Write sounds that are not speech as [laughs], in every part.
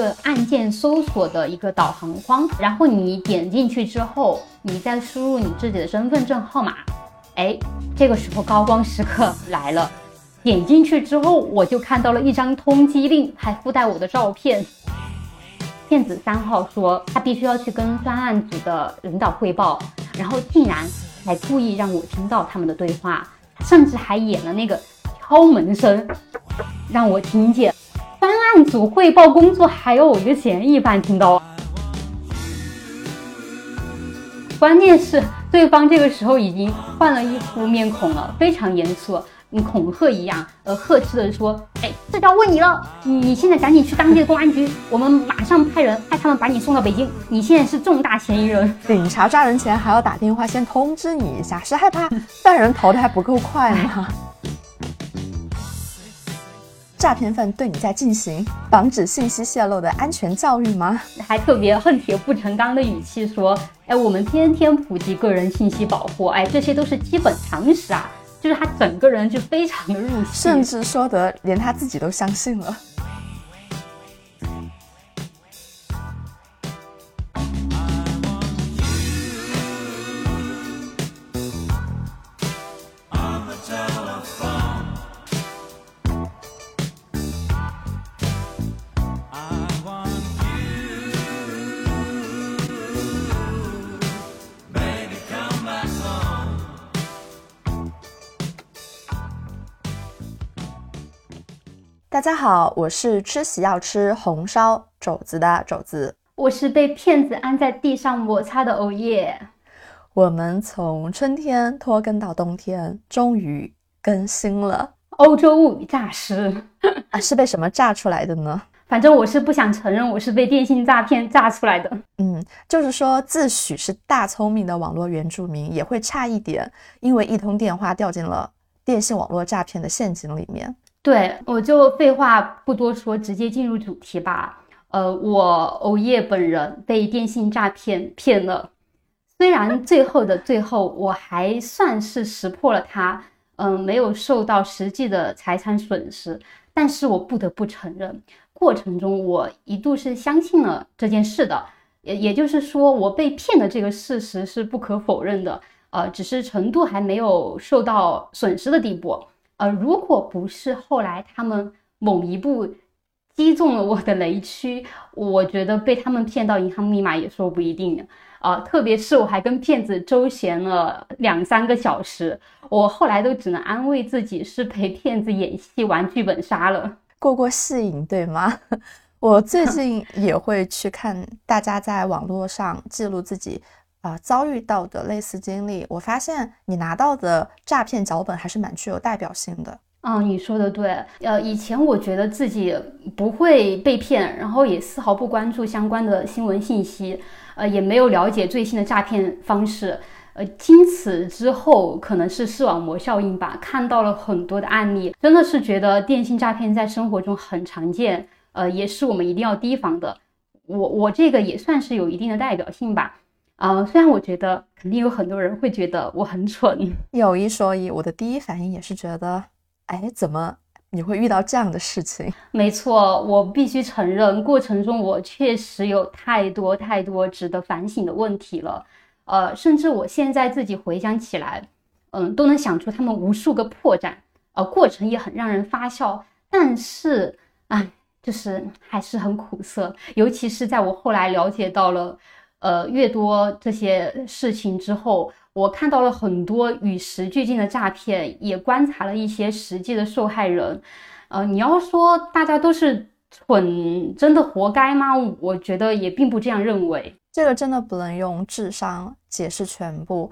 个按键搜索的一个导航框，然后你点进去之后，你再输入你自己的身份证号码。哎，这个时候高光时刻来了，点进去之后，我就看到了一张通缉令，还附带我的照片。骗子三号说他必须要去跟专案组的领导汇报，然后竟然还故意让我听到他们的对话，甚至还演了那个敲门声，让我听见。专案组汇报工作还有我一个嫌疑犯听到。关键是对方这个时候已经换了一副面孔了，非常严肃，嗯恐吓一样，呃，呵斥的说：“哎，这要问你了，你现在赶紧去当地的公安局，[laughs] 我们马上派人派他们把你送到北京，你现在是重大嫌疑人。[laughs] 警察抓人前还要打电话先通知你一下，是害怕 [laughs] 犯人逃的还不够快吗？”诈骗犯对你在进行防止信息泄露的安全教育吗？还特别恨铁不成钢的语气说：“哎，我们天天普及个人信息保护，哎，这些都是基本常识啊。”就是他整个人就非常的入戏，甚至说得连他自己都相信了。大家好，我是吃喜要吃红烧肘子的肘子，我是被骗子按在地上摩擦的欧耶。我们从春天拖更到冬天，终于更新了《欧洲物语诈尸》啊，是被什么炸出来的呢？反正我是不想承认我是被电信诈骗炸出来的。嗯，就是说自诩是大聪明的网络原住民也会差一点，因为一通电话掉进了电信网络诈骗的陷阱里面。对，我就废话不多说，直接进入主题吧。呃，我欧叶本人被电信诈骗骗了，虽然最后的最后我还算是识破了他，嗯，没有受到实际的财产损失，但是我不得不承认，过程中我一度是相信了这件事的，也也就是说，我被骗的这个事实是不可否认的，呃，只是程度还没有受到损失的地步。呃，如果不是后来他们某一步击中了我的雷区，我觉得被他们骗到银行密码也说不一定。啊，特别是我还跟骗子周旋了两三个小时，我后来都只能安慰自己是陪骗子演戏玩剧本杀了，过过戏瘾，对吗？[laughs] 我最近也会去看大家在网络上记录自己。啊，遭遇到的类似经历，我发现你拿到的诈骗脚本还是蛮具有代表性的。嗯，你说的对。呃，以前我觉得自己不会被骗，然后也丝毫不关注相关的新闻信息，呃，也没有了解最新的诈骗方式。呃，经此之后，可能是视网膜效应吧，看到了很多的案例，真的是觉得电信诈骗在生活中很常见，呃，也是我们一定要提防的。我我这个也算是有一定的代表性吧。啊，虽然我觉得肯定有很多人会觉得我很蠢，有一说一，我的第一反应也是觉得，哎，怎么你会遇到这样的事情？没错，我必须承认，过程中我确实有太多太多值得反省的问题了。呃，甚至我现在自己回想起来，嗯，都能想出他们无数个破绽，呃，过程也很让人发笑。但是，哎，就是还是很苦涩，尤其是在我后来了解到了。呃，越多这些事情之后，我看到了很多与时俱进的诈骗，也观察了一些实际的受害人。呃，你要说大家都是蠢，真的活该吗？我觉得也并不这样认为。这个真的不能用智商解释全部。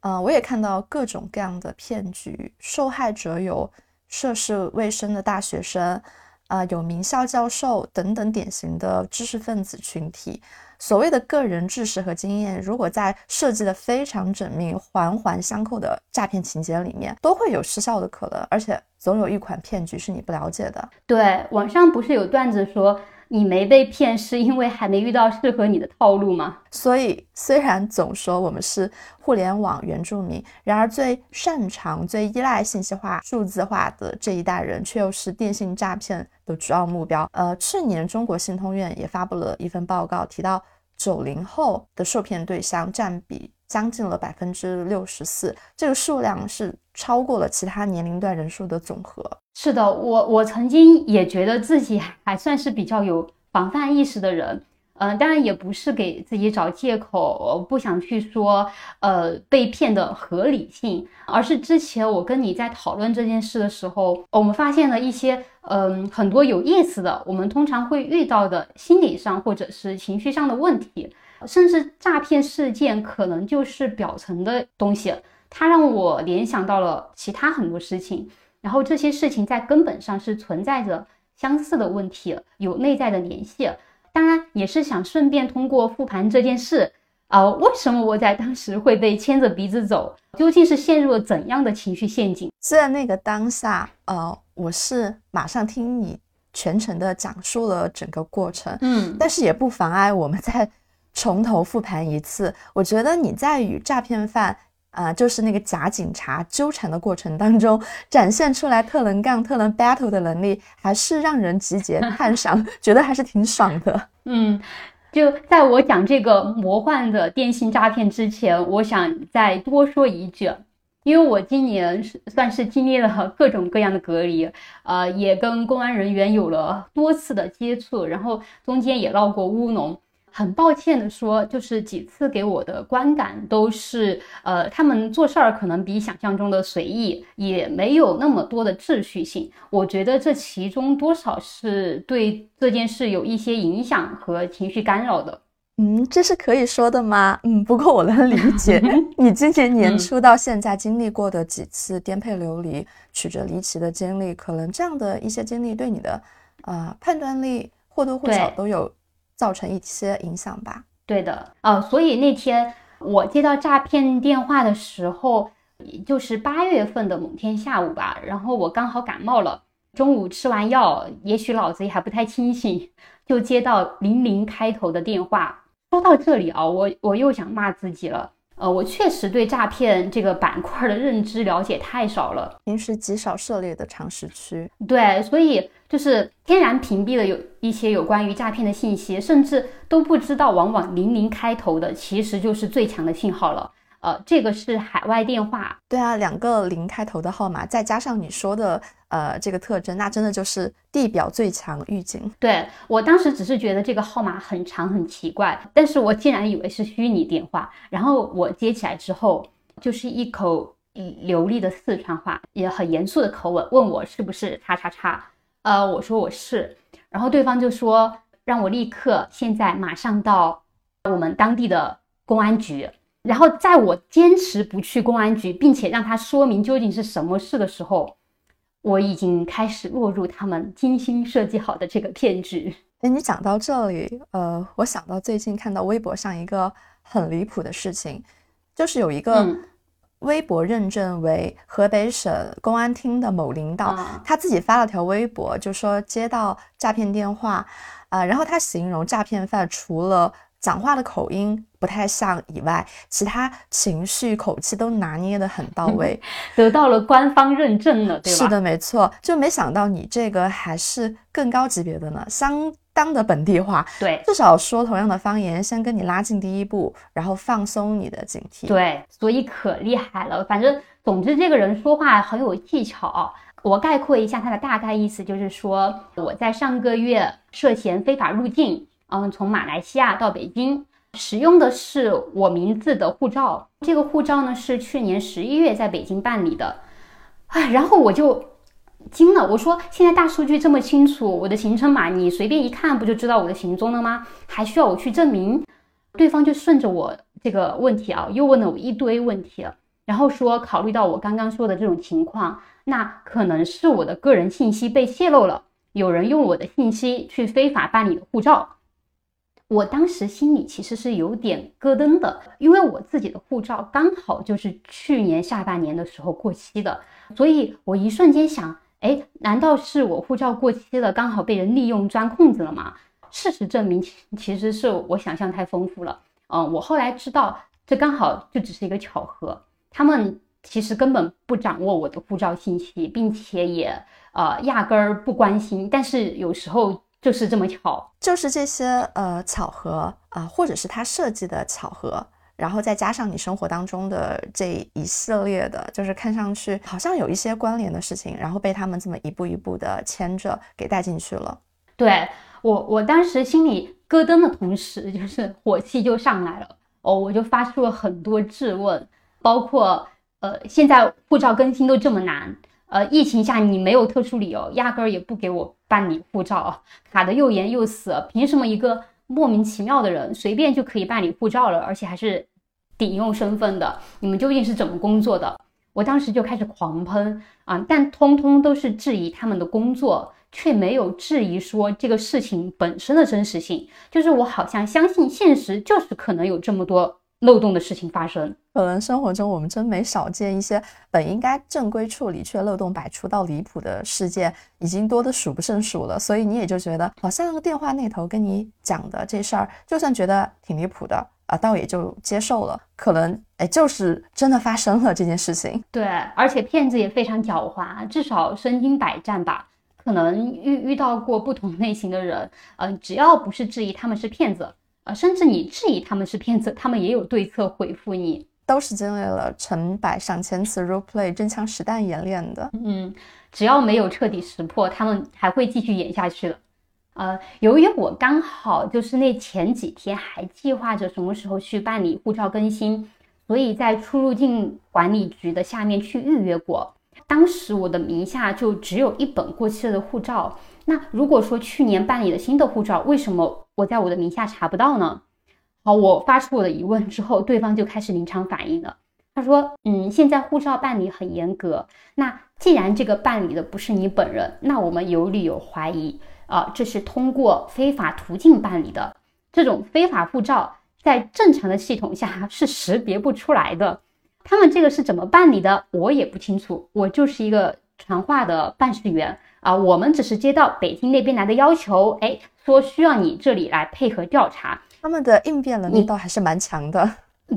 嗯，我也看到各种各样的骗局，受害者有涉世未深的大学生，啊，有名校教授等等典型的知识分子群体。所谓的个人知识和经验，如果在设计的非常缜密、环环相扣的诈骗情节里面，都会有失效的可能。而且总有一款骗局是你不了解的。对，网上不是有段子说，你没被骗是因为还没遇到适合你的套路吗？所以，虽然总说我们是互联网原住民，然而最擅长、最依赖信息化、数字化的这一代人，却又是电信诈骗的主要目标。呃，去年中国信通院也发布了一份报告，提到九零后的受骗对象占比。将近了百分之六十四，这个数量是超过了其他年龄段人数的总和。是的，我我曾经也觉得自己还算是比较有防范意识的人，嗯，当然也不是给自己找借口，不想去说呃被骗的合理性，而是之前我跟你在讨论这件事的时候，我们发现了一些嗯很多有意思的，我们通常会遇到的心理上或者是情绪上的问题。甚至诈骗事件可能就是表层的东西，它让我联想到了其他很多事情，然后这些事情在根本上是存在着相似的问题，有内在的联系。当然，也是想顺便通过复盘这件事，啊，为什么我在当时会被牵着鼻子走？究竟是陷入了怎样的情绪陷阱？在那个当下，呃，我是马上听你全程的讲述了整个过程，嗯，但是也不妨碍我们在。从头复盘一次，我觉得你在与诈骗犯啊，就是那个假警察纠缠的过程当中，展现出来特能干、特能 battle 的能力，还是让人集结 [laughs] 赞赏，觉得还是挺爽的。嗯，就在我讲这个魔幻的电信诈骗之前，我想再多说一句，因为我今年是算是经历了各种各样的隔离，呃，也跟公安人员有了多次的接触，然后中间也闹过乌龙。很抱歉的说，就是几次给我的观感都是，呃，他们做事儿可能比想象中的随意，也没有那么多的秩序性。我觉得这其中多少是对这件事有一些影响和情绪干扰的。嗯，这是可以说的吗？嗯，不过我能理解 [laughs] 你今年年初到现在经历过的几次颠沛流离、曲折离奇的经历，可能这样的一些经历对你的，呃，判断力或多或少都有。造成一些影响吧。对的，呃，所以那天我接到诈骗电话的时候，就是八月份的某天下午吧，然后我刚好感冒了，中午吃完药，也许脑子也还不太清醒，就接到零零开头的电话。说到这里啊，我我又想骂自己了。呃，我确实对诈骗这个板块的认知了解太少了，平时极少涉猎的常识区。对，所以就是天然屏蔽了有一些有关于诈骗的信息，甚至都不知道，往往零零开头的其实就是最强的信号了。呃，这个是海外电话，对啊，两个零开头的号码，再加上你说的呃这个特征，那真的就是地表最强预警。对我当时只是觉得这个号码很长很奇怪，但是我竟然以为是虚拟电话，然后我接起来之后，就是一口流利的四川话，也很严肃的口吻，问我是不是叉叉叉，呃，我说我是，然后对方就说让我立刻现在马上到我们当地的公安局。然后在我坚持不去公安局，并且让他说明究竟是什么事的时候，我已经开始落入他们精心设计好的这个骗局。哎，你讲到这里，呃，我想到最近看到微博上一个很离谱的事情，就是有一个微博认证为河北省公安厅的某领导，他自己发了条微博，就说接到诈骗电话，啊，然后他形容诈骗犯除了讲话的口音不太像以外，其他情绪口气都拿捏的很到位，[laughs] 得到了官方认证了，对吧？是的，没错。就没想到你这个还是更高级别的呢，相当的本地化。对，至少说同样的方言，先跟你拉近第一步，然后放松你的警惕。对，所以可厉害了。反正总之，这个人说话很有技巧。我概括一下他的大概意思，就是说我在上个月涉嫌非法入境。嗯，从马来西亚到北京，使用的是我名字的护照。这个护照呢是去年十一月在北京办理的，哎，然后我就惊了。我说，现在大数据这么清楚，我的行程码你随便一看不就知道我的行踪了吗？还需要我去证明？对方就顺着我这个问题啊，又问了我一堆问题，然后说，考虑到我刚刚说的这种情况，那可能是我的个人信息被泄露了，有人用我的信息去非法办理的护照。我当时心里其实是有点咯噔的，因为我自己的护照刚好就是去年下半年的时候过期的，所以我一瞬间想，哎，难道是我护照过期了，刚好被人利用钻空子了吗？事实证明，其实是我想象太丰富了。嗯，我后来知道，这刚好就只是一个巧合，他们其实根本不掌握我的护照信息，并且也呃压根儿不关心。但是有时候就是这么巧，就是这些呃巧合啊，或者是他设计的巧合。然后再加上你生活当中的这一系列的，就是看上去好像有一些关联的事情，然后被他们这么一步一步的牵着给带进去了。对我，我当时心里咯噔的同时，就是火气就上来了。哦，我就发出了很多质问，包括呃，现在护照更新都这么难，呃，疫情下你没有特殊理由，压根儿也不给我办理护照，卡的又严又死，凭什么一个莫名其妙的人随便就可以办理护照了，而且还是？顶用身份的，你们究竟是怎么工作的？我当时就开始狂喷啊，但通通都是质疑他们的工作，却没有质疑说这个事情本身的真实性。就是我好像相信现实就是可能有这么多漏洞的事情发生。可能生活中我们真没少见一些本应该正规处理却漏洞百出到离谱的事件，已经多得数不胜数了。所以你也就觉得，好像那个电话那头跟你讲的这事儿，就算觉得挺离谱的。啊，倒也就接受了，可能哎，就是真的发生了这件事情。对，而且骗子也非常狡猾，至少身经百战吧。可能遇遇到过不同类型的人，嗯，只要不是质疑他们是骗子，呃，甚至你质疑他们是骗子，他们也有对策回复你。都是经历了成百上千次 role play 真枪实弹演练的。嗯，只要没有彻底识破，他们还会继续演下去的。呃，由于我刚好就是那前几天还计划着什么时候去办理护照更新，所以在出入境管理局的下面去预约过。当时我的名下就只有一本过期了的护照。那如果说去年办理了新的护照，为什么我在我的名下查不到呢？好，我发出我的疑问之后，对方就开始临场反应了。他说：“嗯，现在护照办理很严格。那既然这个办理的不是你本人，那我们有理由怀疑。”啊，这是通过非法途径办理的，这种非法护照在正常的系统下是识别不出来的。他们这个是怎么办理的，我也不清楚。我就是一个传话的办事员啊，我们只是接到北京那边来的要求，哎，说需要你这里来配合调查。他们的应变能力倒还是蛮强的。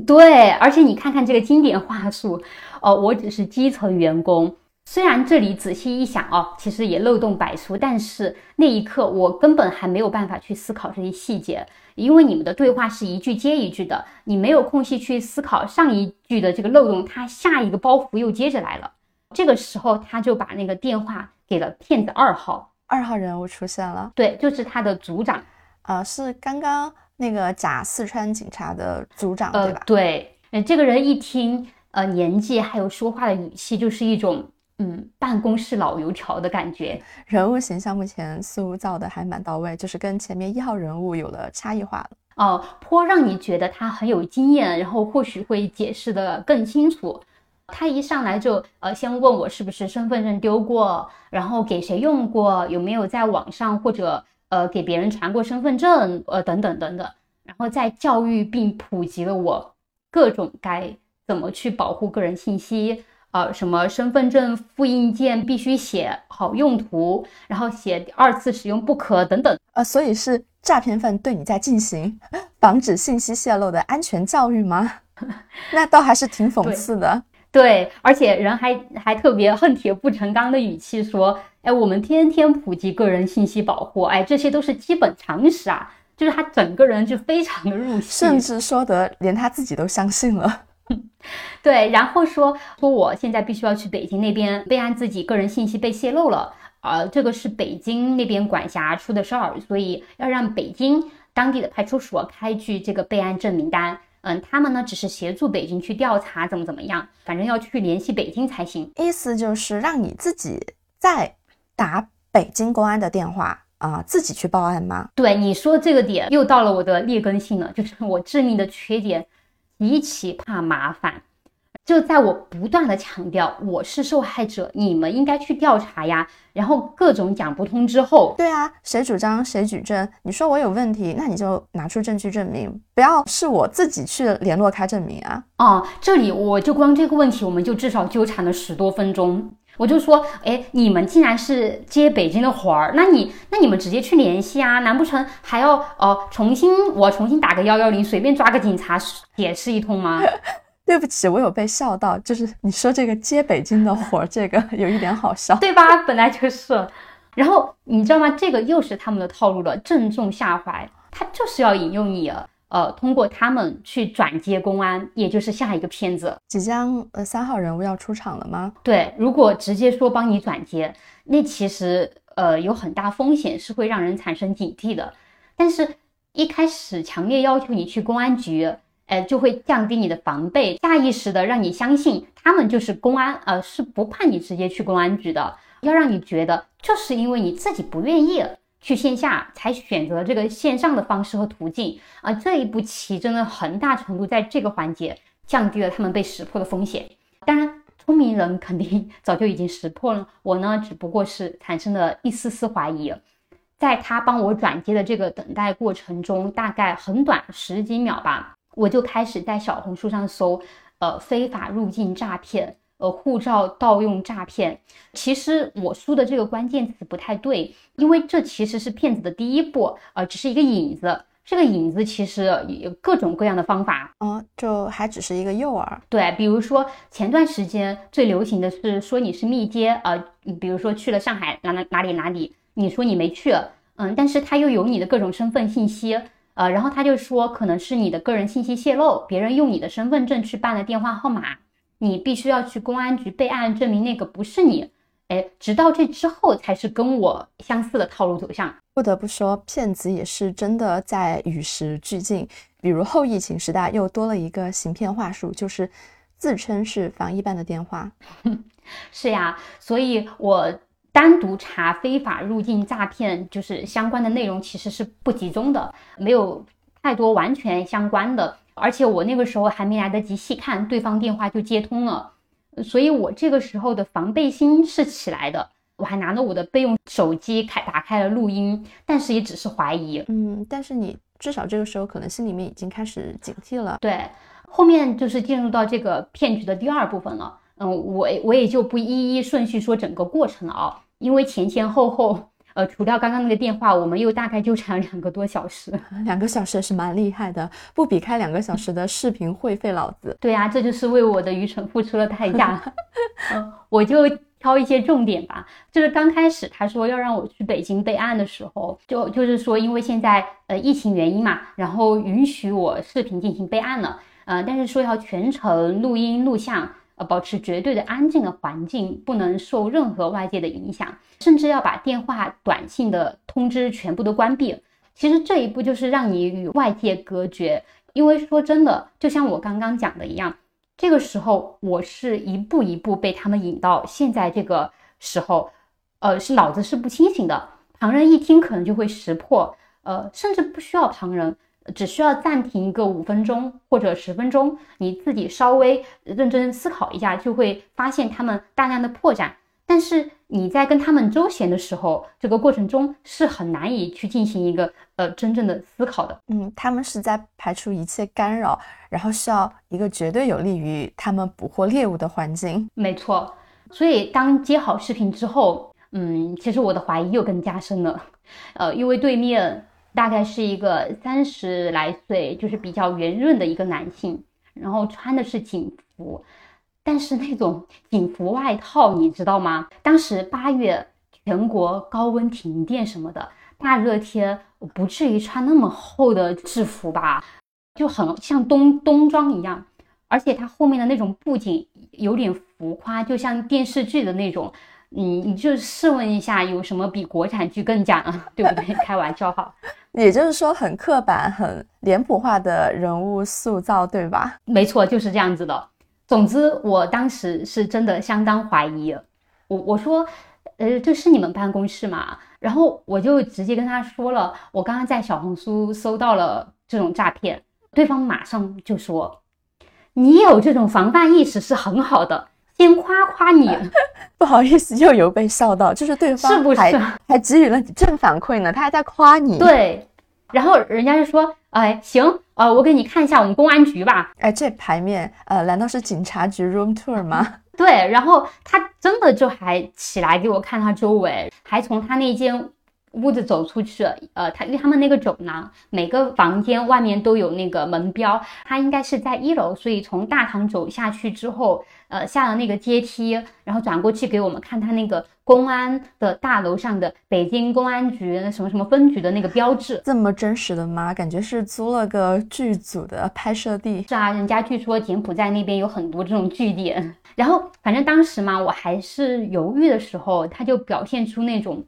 对，而且你看看这个经典话术，哦，我只是基层员工。虽然这里仔细一想哦，其实也漏洞百出，但是那一刻我根本还没有办法去思考这些细节，因为你们的对话是一句接一句的，你没有空隙去思考上一句的这个漏洞，他下一个包袱又接着来了。这个时候他就把那个电话给了骗子二号，二号人物出现了，对，就是他的组长，呃，是刚刚那个假四川警察的组长，对吧？对，呃，这个人一听，呃，年纪还有说话的语气，就是一种。嗯，办公室老油条的感觉，人物形象目前塑造的还蛮到位，就是跟前面一号人物有了差异化了。哦，颇让你觉得他很有经验，然后或许会解释的更清楚。他一上来就呃，先问我是不是身份证丢过，然后给谁用过，有没有在网上或者呃给别人传过身份证，呃等等等等，然后再教育并普及了我各种该怎么去保护个人信息。呃，什么身份证复印件必须写好用途，然后写二次使用不可等等。呃，所以是诈骗犯对你在进行 [laughs] 防止信息泄露的安全教育吗？[laughs] 那倒还是挺讽刺的。对，而且人还还特别恨铁不成钢的语气说：“哎，我们天天普及个人信息保护，哎，这些都是基本常识啊。”就是他整个人就非常的入戏，甚至说得连他自己都相信了。对，然后说说我现在必须要去北京那边备案，自己个人信息被泄露了，呃，这个是北京那边管辖出的事儿，所以要让北京当地的派出所开具这个备案证明单。嗯，他们呢只是协助北京去调查怎么怎么样，反正要去联系北京才行。意思就是让你自己再打北京公安的电话啊，自己去报案吗？对，你说这个点又到了我的劣根性了，就是我致命的缺点。极其怕麻烦，就在我不断的强调我是受害者，你们应该去调查呀，然后各种讲不通之后，对啊，谁主张谁举证。你说我有问题，那你就拿出证据证明，不要是我自己去联络开证明啊。哦，这里我就光这个问题，我们就至少纠缠了十多分钟。我就说，哎，你们既然是接北京的活儿，那你那你们直接去联系啊，难不成还要哦重新我重新打个幺幺零，随便抓个警察解释一通吗？[laughs] 对不起，我有被笑到，就是你说这个接北京的活儿，这个 [laughs] 有一点好笑，对吧？本来就是。然后你知道吗？这个又是他们的套路了，正中下怀。他就是要引诱你，呃，通过他们去转接公安，也就是下一个骗子。即将呃三号人物要出场了吗？对，如果直接说帮你转接，那其实呃有很大风险，是会让人产生警惕的。但是，一开始强烈要求你去公安局。呃，就会降低你的防备，下意识的让你相信他们就是公安，呃，是不怕你直接去公安局的，要让你觉得就是因为你自己不愿意去线下，才选择这个线上的方式和途径啊。这一步棋真的很大程度在这个环节降低了他们被识破的风险。当然，聪明人肯定 [laughs] 早就已经识破了，我呢只不过是产生了一丝丝怀疑。在他帮我转接的这个等待过程中，大概很短十几秒吧。我就开始在小红书上搜，呃，非法入境诈骗，呃，护照盗用诈骗。其实我输的这个关键词不太对，因为这其实是骗子的第一步，呃，只是一个引子。这个引子其实有各种各样的方法，嗯，就还只是一个诱饵。对，比如说前段时间最流行的是说你是密接，呃，比如说去了上海哪哪哪里哪里，你说你没去，嗯，但是他又有你的各种身份信息。呃，然后他就说，可能是你的个人信息泄露，别人用你的身份证去办了电话号码，你必须要去公安局备案，证明那个不是你。哎，直到这之后，才是跟我相似的套路走向。不得不说，骗子也是真的在与时俱进。比如后疫情时代，又多了一个行骗话术，就是自称是防疫办的电话。[laughs] 是呀，所以我。单独查非法入境诈骗，就是相关的内容其实是不集中的，没有太多完全相关的。而且我那个时候还没来得及细看，对方电话就接通了，所以我这个时候的防备心是起来的。我还拿了我的备用手机开打开了录音，但是也只是怀疑。嗯，但是你至少这个时候可能心里面已经开始警惕了。对，后面就是进入到这个骗局的第二部分了。嗯，我我也就不一一顺序说整个过程了啊。因为前前后后，呃，除掉刚刚那个电话，我们又大概纠缠了两个多小时。两个小时是蛮厉害的，不比开两个小时的视频会费老子。对呀，这就是为我的愚蠢付出了代价。[laughs] 嗯，我就挑一些重点吧。就是刚开始他说要让我去北京备案的时候，就就是说因为现在呃疫情原因嘛，然后允许我视频进行备案了。呃，但是说要全程录音录像。呃，保持绝对的安静的环境，不能受任何外界的影响，甚至要把电话、短信的通知全部都关闭。其实这一步就是让你与外界隔绝。因为说真的，就像我刚刚讲的一样，这个时候我是一步一步被他们引到现在这个时候，呃，是脑子是不清醒的。旁人一听可能就会识破，呃，甚至不需要旁人。只需要暂停一个五分钟或者十分钟，你自己稍微认真思考一下，就会发现他们大量的破绽。但是你在跟他们周旋的时候，这个过程中是很难以去进行一个呃真正的思考的。嗯，他们是在排除一切干扰，然后需要一个绝对有利于他们捕获猎物的环境。没错。所以当接好视频之后，嗯，其实我的怀疑又更加深了。呃，因为对面。大概是一个三十来岁，就是比较圆润的一个男性，然后穿的是警服，但是那种警服外套，你知道吗？当时八月，全国高温停电什么的，大热天不至于穿那么厚的制服吧？就很像冬冬装一样，而且它后面的那种布景有点浮夸，就像电视剧的那种。你你就试问一下，有什么比国产剧更假呢？对不对？[laughs] 开玩笑哈。也就是说，很刻板、很脸谱化的人物塑造，对吧？没错，就是这样子的。总之，我当时是真的相当怀疑。我我说，呃，这是你们办公室吗？然后我就直接跟他说了，我刚刚在小红书搜到了这种诈骗。对方马上就说，你有这种防范意识是很好的，先夸夸你。[laughs] 不好意思，又有被笑到，就是对方是不是还还给予了你正反馈呢？他还在夸你。，对，然后人家就说，哎，行，呃，我给你看一下我们公安局吧。哎，这牌面，呃，难道是警察局 room tour 吗？[laughs] 对，然后他真的就还起来给我看他周围，还从他那间屋子走出去。呃，他因为他们那个走廊，每个房间外面都有那个门标，他应该是在一楼，所以从大堂走下去之后，呃，下了那个阶梯，然后转过去给我们看他那个公安的大楼上的北京公安局什么什么分局的那个标志。这么真实的吗？感觉是租了个剧组的拍摄地。是啊，人家据说柬埔寨那边有很多这种据点。然后反正当时嘛，我还是犹豫的时候，他就表现出那种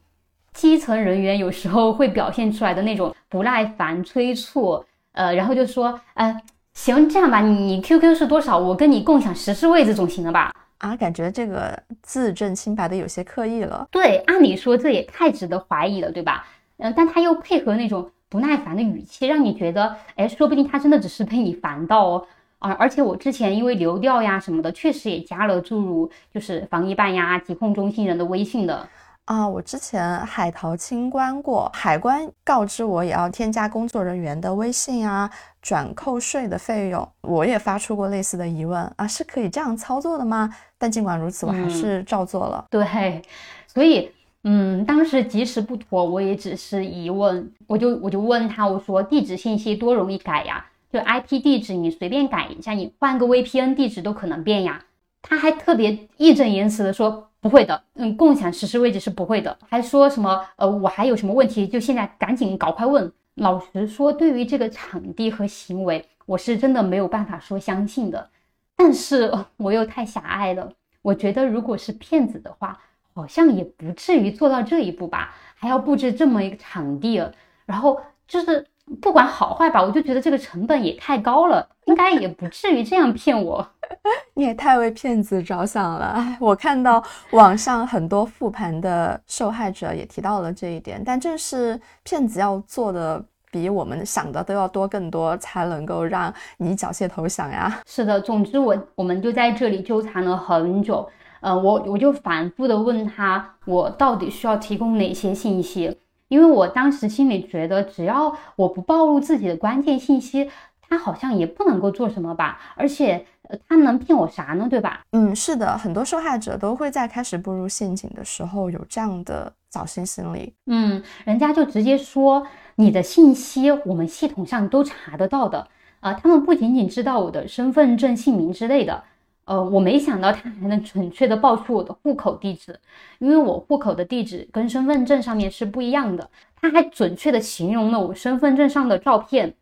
基层人员有时候会表现出来的那种不耐烦、催促，呃，然后就说，呃，行，这样吧，你 QQ 是多少？我跟你共享实时位置总行了吧？啊，感觉这个自证清白的有些刻意了。对，按理说这也太值得怀疑了，对吧？嗯、但他又配合那种不耐烦的语气，让你觉得，哎，说不定他真的只是被你烦到哦。啊，而且我之前因为流调呀什么的，确实也加了诸如就是防疫办呀、疾控中心人的微信的。啊，我之前海淘清关过，海关告知我也要添加工作人员的微信啊，转扣税的费用。我也发出过类似的疑问啊，是可以这样操作的吗？但尽管如此，我还嗯是照做了。对，所以嗯，当时即使不妥，我也只是疑问，我就我就问他，我说地址信息多容易改呀？就 IP 地址你随便改一下，你换个 VPN 地址都可能变呀。他还特别义正言辞的说不会的，嗯，共享实时位置是不会的，还说什么呃我还有什么问题就现在赶紧搞快问。老实说，对于这个场地和行为，我是真的没有办法说相信的，但是我又太狭隘了。我觉得如果是骗子的话，好像也不至于做到这一步吧，还要布置这么一个场地，然后就是不管好坏吧，我就觉得这个成本也太高了，应该也不至于这样骗我。[laughs] 你也太为骗子着想了。哎，我看到网上很多复盘的受害者也提到了这一点，但正是骗子要做的比我们想的都要多更多，才能够让你缴械投降呀。是的，总之我我们就在这里纠缠了很久，呃，我我就反复的问他，我到底需要提供哪些信息？因为我当时心里觉得，只要我不暴露自己的关键信息，他好像也不能够做什么吧，而且呃他能骗我啥呢，对吧？嗯，是的，很多受害者都会在开始步入陷阱的时候有这样的侥幸心理。嗯，人家就直接说你的信息我们系统上都查得到的，啊、他们不仅仅知道我的身份证姓名之类的，呃，我没想到他还能准确的报出我的户口地址，因为我户口的地址跟身份证上面是不一样的，他还准确的形容了我身份证上的照片，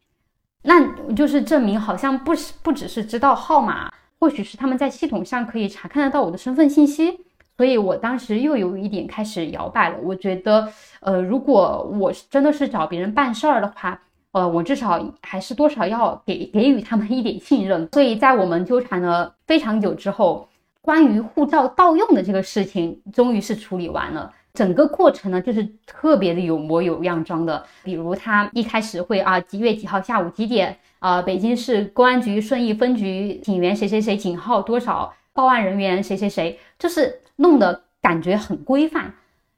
那就是证明好像不是不只是知道号码，或许是他们在系统上可以查看得到我的身份信息。所以我当时又有一点开始摇摆了。我觉得，呃，如果我是真的是找别人办事儿的话，呃，我至少还是多少要给给予他们一点信任。所以在我们纠缠了非常久之后，关于护照盗用的这个事情，终于是处理完了。整个过程呢，就是特别的有模有样装的。比如他一开始会啊，几月几号下午几点啊，北京市公安局顺义分局警员谁谁谁警号多少，报案人员谁谁谁，就是弄得感觉很规范。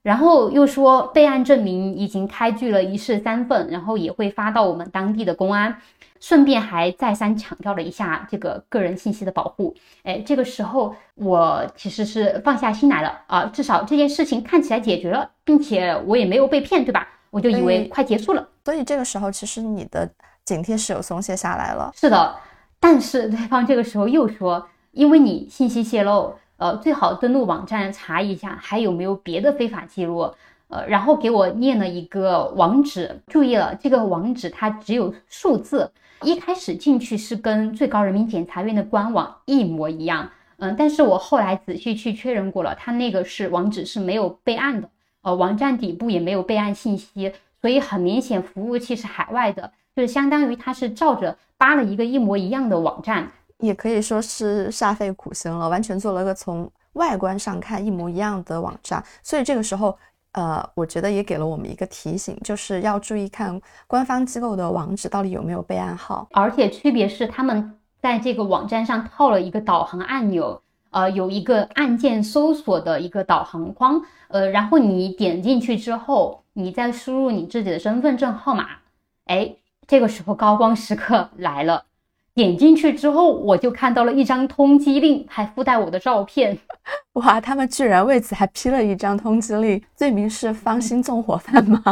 然后又说备案证明已经开具了一式三份，然后也会发到我们当地的公安。顺便还再三强调了一下这个个人信息的保护。哎，这个时候我其实是放下心来了啊，至少这件事情看起来解决了，并且我也没有被骗，对吧？我就以为嗯快结束了。所以这个时候，其实你的警惕是有松懈下来了。是的，但是对方这个时候又说，因为你信息泄露，呃，最好登录网站查一下还有没有别的非法记录。呃，然后给我念了一个网址，注意了，这个网址它只有数字，一开始进去是跟最高人民检察院的官网一模一样，嗯，但是我后来仔细去确认过了，它那个是网址是没有备案的，呃，网站底部也没有备案信息，所以很明显服务器是海外的，就是相当于它是照着扒了一个一模一样的网站，也可以说是煞费苦心了，完全做了个从外观上看一模一样的网站。所以这个时候，呃，我觉得也给了我们一个提醒，就是要注意看官方机构的网址到底有没有备案号。而且区别是他们在这个网站上套了一个导航按钮，呃，有一个按键搜索的一个导航框，呃，然后你点进去之后，你再输入你自己的身份证号码，哎，这个时候高光时刻来了。点进去之后，我就看到了一张通缉令，还附带我的照片。[laughs] 哇，他们居然为此还批了一张通缉令，罪名是芳心纵火犯吗？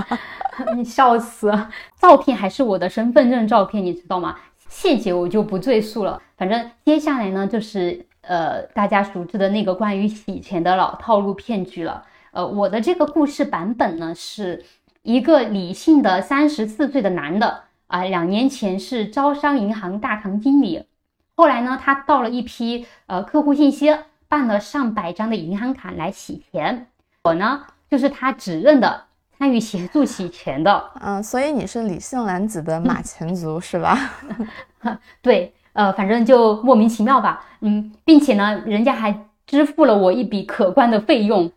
你 [laughs] 笑死！照片还是我的身份证照片，你知道吗？细节我就不赘述了。反正接下来呢，就是呃大家熟知的那个关于洗钱的老套路骗局了。呃，我的这个故事版本呢，是一个理性的三十四岁的男的。啊，两年前是招商银行大堂经理，后来呢，他盗了一批呃客户信息，办了上百张的银行卡来洗钱。我呢，就是他指认的参与协助洗钱的。嗯，所以你是李姓男子的马前卒是吧？[laughs] 对，呃，反正就莫名其妙吧。嗯，并且呢，人家还支付了我一笔可观的费用。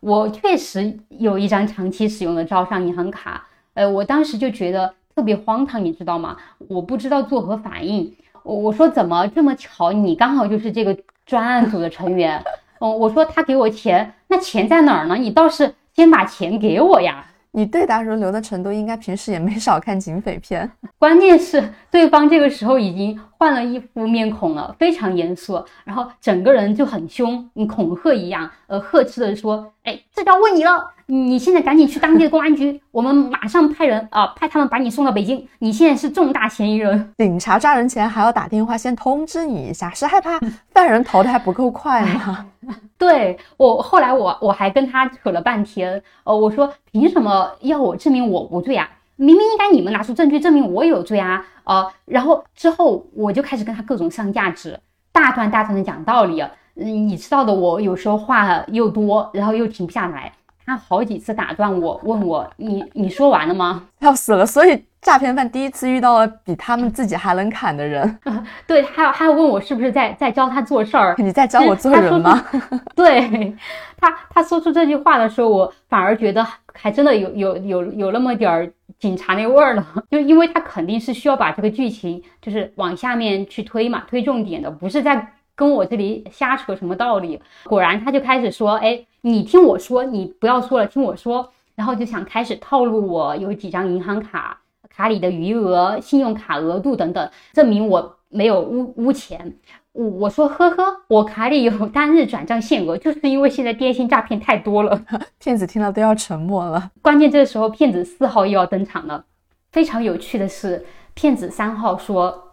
我确实有一张长期使用的招商银行卡，呃，我当时就觉得。特别荒唐，你知道吗？我不知道作何反应。我我说怎么这么巧，你刚好就是这个专案组的成员。哦，我说他给我钱，那钱在哪儿呢？你倒是先把钱给我呀。你对答如流的程度，应该平时也没少看警匪片。[laughs] 关键是对方这个时候已经换了一副面孔了，非常严肃，然后整个人就很凶，你恐吓一样，呃，呵斥的说：“哎，这就要问你了。”你现在赶紧去当地的公安局，[laughs] 我们马上派人啊，派他们把你送到北京。你现在是重大嫌疑人，警察抓人前还要打电话先通知你一下，是害怕 [laughs] 犯人逃的还不够快吗？[laughs] 对我后来我我还跟他扯了半天，呃，我说凭什么要我证明我无罪啊？明明应该你们拿出证据证明我有罪啊！呃，然后之后我就开始跟他各种上价值，大段大段的讲道理。嗯，你知道的，我有时候话又多，然后又停不下来。他好几次打断我，问我：“你你说完了吗？”要死了！所以诈骗犯第一次遇到了比他们自己还能砍的人。[laughs] 对，还有还有问我是不是在在教他做事儿？你在教我做人吗？[laughs] 对他他说出这句话的时候，我反而觉得还真的有有有有那么点儿警察那味儿了。[laughs] 就因为他肯定是需要把这个剧情就是往下面去推嘛，推重点的，不是在。跟我这里瞎扯什么道理？果然他就开始说：“哎，你听我说，你不要说了，听我说。”然后就想开始套路我有几张银行卡，卡里的余额、信用卡额度等等，证明我没有污污钱。我我说呵呵，我卡里有单日转账限额，就是因为现在电信诈骗太多了。[laughs] 骗子听了都要沉默了。关键这时候骗子四号又要登场了。非常有趣的是，骗子三号说。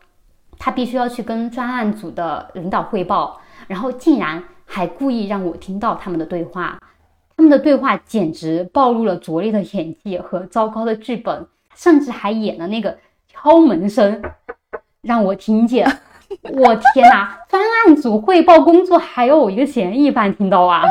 他必须要去跟专案组的领导汇报，然后竟然还故意让我听到他们的对话。他们的对话简直暴露了拙劣的演技和糟糕的剧本，甚至还演了那个敲门声，让我听见。[laughs] 我天哪！专案组汇报工作还有一个嫌疑犯听到啊，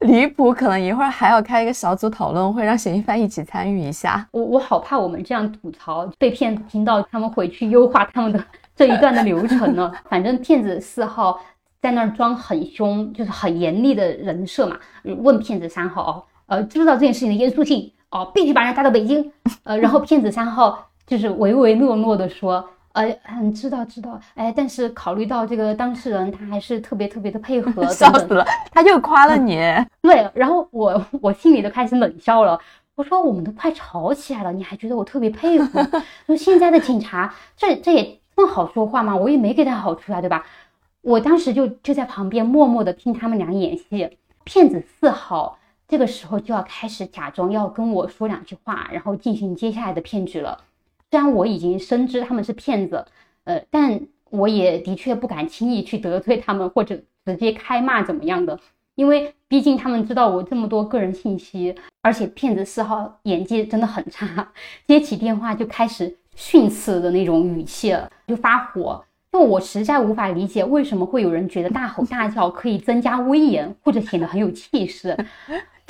离谱！可能一会儿还要开一个小组讨论会，让嫌疑犯一起参与一下。我我好怕我们这样吐槽被骗子听到，他们回去优化他们的。这一段的流程呢，反正骗子四号在那儿装很凶，就是很严厉的人设嘛。问骗子三号，呃，知不知道这件事情的严肃性？哦，必须把人带到北京。呃，[laughs] 然后骗子三号就是唯唯诺诺的说，呃，嗯，知道知道，哎，但是考虑到这个当事人，他还是特别特别的配合。[laughs] 笑死了，他又夸了你。对，然后我我心里都开始冷笑了。我说我们都快吵起来了，你还觉得我特别佩服？[laughs] 说现在的警察，这这也。这么好说话吗？我也没给他好处啊，对吧？我当时就就在旁边默默的听他们俩演戏。骗子四号这个时候就要开始假装要跟我说两句话，然后进行接下来的骗局了。虽然我已经深知他们是骗子，呃，但我也的确不敢轻易去得罪他们或者直接开骂怎么样的，因为毕竟他们知道我这么多个人信息，而且骗子四号演技真的很差，接起电话就开始。训斥的那种语气就发火，那我实在无法理解为什么会有人觉得大吼大叫可以增加威严或者显得很有气势。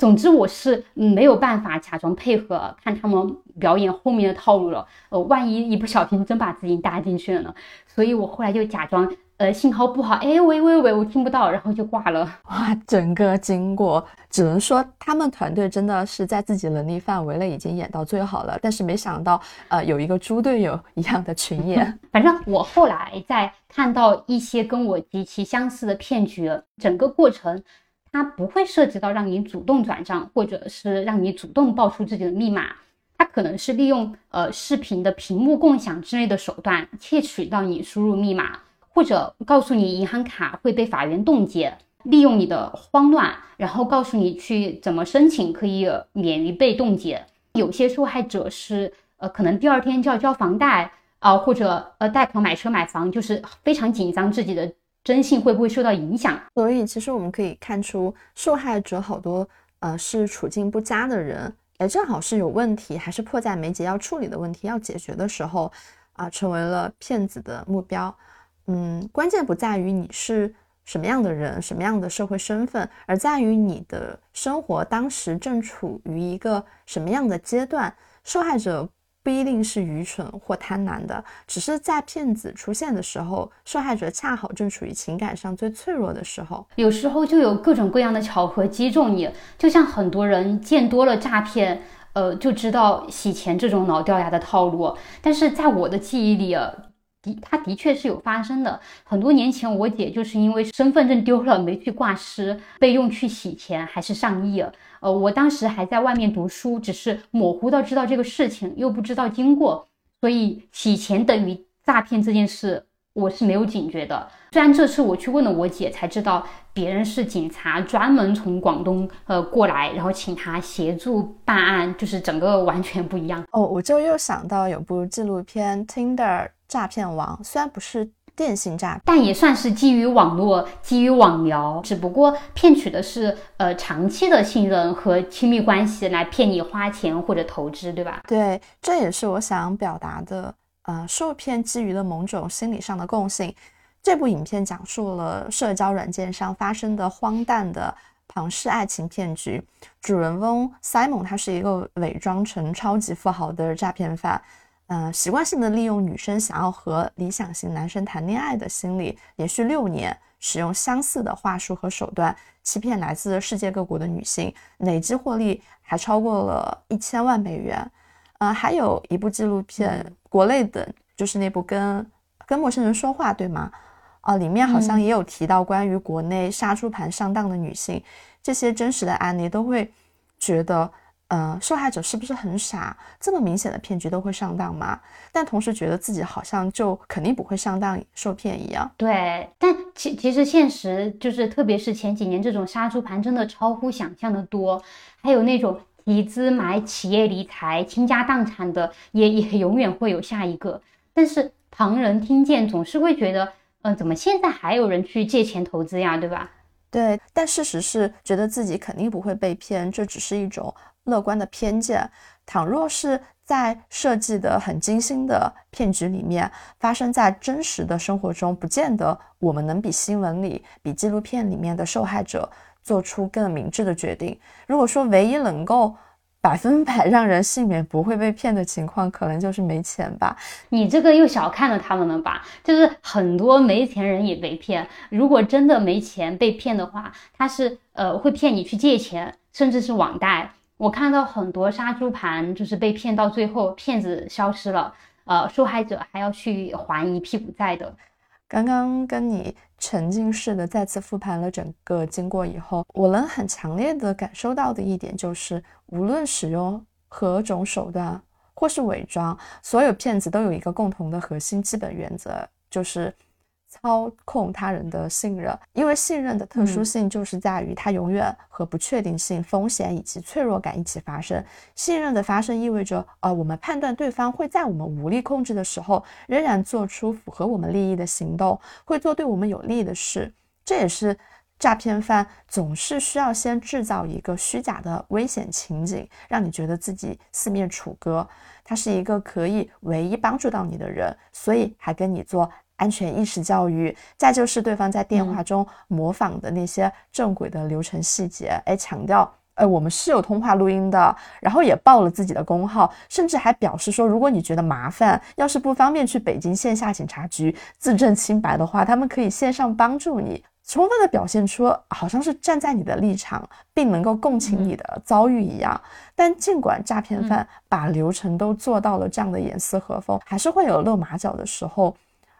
总之我是没有办法假装配合，看他们表演后面的套路了。呃，万一一不小心真把自己搭进去了呢？所以我后来就假装。呃，信号不好，哎，喂喂喂，我听不到，然后就挂了。哇，整个经过只能说他们团队真的是在自己能力范围内已经演到最好了，但是没想到，呃，有一个猪队友一样的群演。[laughs] 反正我后来在看到一些跟我极其相似的骗局，整个过程它不会涉及到让你主动转账，或者是让你主动报出自己的密码，它可能是利用呃视频的屏幕共享之类的手段窃取到你输入密码。或者告诉你银行卡会被法院冻结，利用你的慌乱，然后告诉你去怎么申请可以免于被冻结。有些受害者是呃，可能第二天就要交房贷啊，或者呃贷款买车买房，就是非常紧张自己的征信会不会受到影响。所以其实我们可以看出，受害者好多呃是处境不佳的人，哎，正好是有问题，还是迫在眉睫要处理的问题要解决的时候啊，成为了骗子的目标。嗯，关键不在于你是什么样的人，什么样的社会身份，而在于你的生活当时正处于一个什么样的阶段。受害者不一定是愚蠢或贪婪的，只是在骗子出现的时候，受害者恰好正处于情感上最脆弱的时候。有时候就有各种各样的巧合击中你，就像很多人见多了诈骗，呃，就知道洗钱这种老掉牙的套路。但是在我的记忆里。的，它的确是有发生的。很多年前，我姐就是因为身份证丢了没去挂失，被用去洗钱，还是上亿。呃，我当时还在外面读书，只是模糊到知道这个事情，又不知道经过，所以洗钱等于诈骗这件事，我是没有警觉的。虽然这次我去问了我姐，才知道别人是警察，专门从广东呃过来，然后请他协助办案，就是整个完全不一样。哦，我就又想到有部纪录片《Tinder》。诈骗王虽然不是电信诈骗，但也算是基于网络、基于网聊，只不过骗取的是呃长期的信任和亲密关系来骗你花钱或者投资，对吧？对，这也是我想表达的。呃，受骗基于了某种心理上的共性。这部影片讲述了社交软件上发生的荒诞的庞氏爱情骗局。主人翁 Simon 他是一个伪装成超级富豪的诈骗犯。嗯，习惯性的利用女生想要和理想型男生谈恋爱的心理，连续六年使用相似的话术和手段，欺骗来自世界各国的女性，累计获利还超过了一千万美元。呃，还有一部纪录片，国内的，就是那部《跟跟陌生人说话》，对吗？啊，里面好像也有提到关于国内杀猪盘上当的女性，这些真实的案例都会觉得。呃，受害者是不是很傻？这么明显的骗局都会上当吗？但同时觉得自己好像就肯定不会上当受骗一样。对，但其其实现实就是，特别是前几年这种杀猪盘真的超乎想象的多，还有那种提资买企业理财倾家荡产的，也也永远会有下一个。但是旁人听见总是会觉得，嗯，怎么现在还有人去借钱投资呀？对吧？对，但事实是觉得自己肯定不会被骗，这只是一种。乐观的偏见，倘若是在设计的很精心的骗局里面发生在真实的生活中，不见得我们能比新闻里、比纪录片里面的受害者做出更明智的决定。如果说唯一能够百分百让人幸免不会被骗的情况，可能就是没钱吧。你这个又小看了他们了吧？就是很多没钱人也被骗。如果真的没钱被骗的话，他是呃会骗你去借钱，甚至是网贷。我看到很多杀猪盘，就是被骗到最后，骗子消失了，呃，受害者还要去还一屁股债的。刚刚跟你沉浸式的再次复盘了整个经过以后，我能很强烈的感受到的一点就是，无论使用何种手段或是伪装，所有骗子都有一个共同的核心基本原则，就是。操控他人的信任，因为信任的特殊性就是在于它永远和不确定性、风险以及脆弱感一起发生。信任的发生意味着，呃，我们判断对方会在我们无力控制的时候，仍然做出符合我们利益的行动，会做对我们有利的事。这也是诈骗犯总是需要先制造一个虚假的危险情景，让你觉得自己四面楚歌，他是一个可以唯一帮助到你的人，所以还跟你做。安全意识教育，再就是对方在电话中模仿的那些正轨的流程细节，哎，强调呃，我们是有通话录音的，然后也报了自己的工号，甚至还表示说，如果你觉得麻烦，要是不方便去北京线下警察局自证清白的话，他们可以线上帮助你。充分的表现出好像是站在你的立场，并能够共情你的遭遇一样。但尽管诈骗犯把流程都做到了这样的严丝合缝，还是会有露马脚的时候。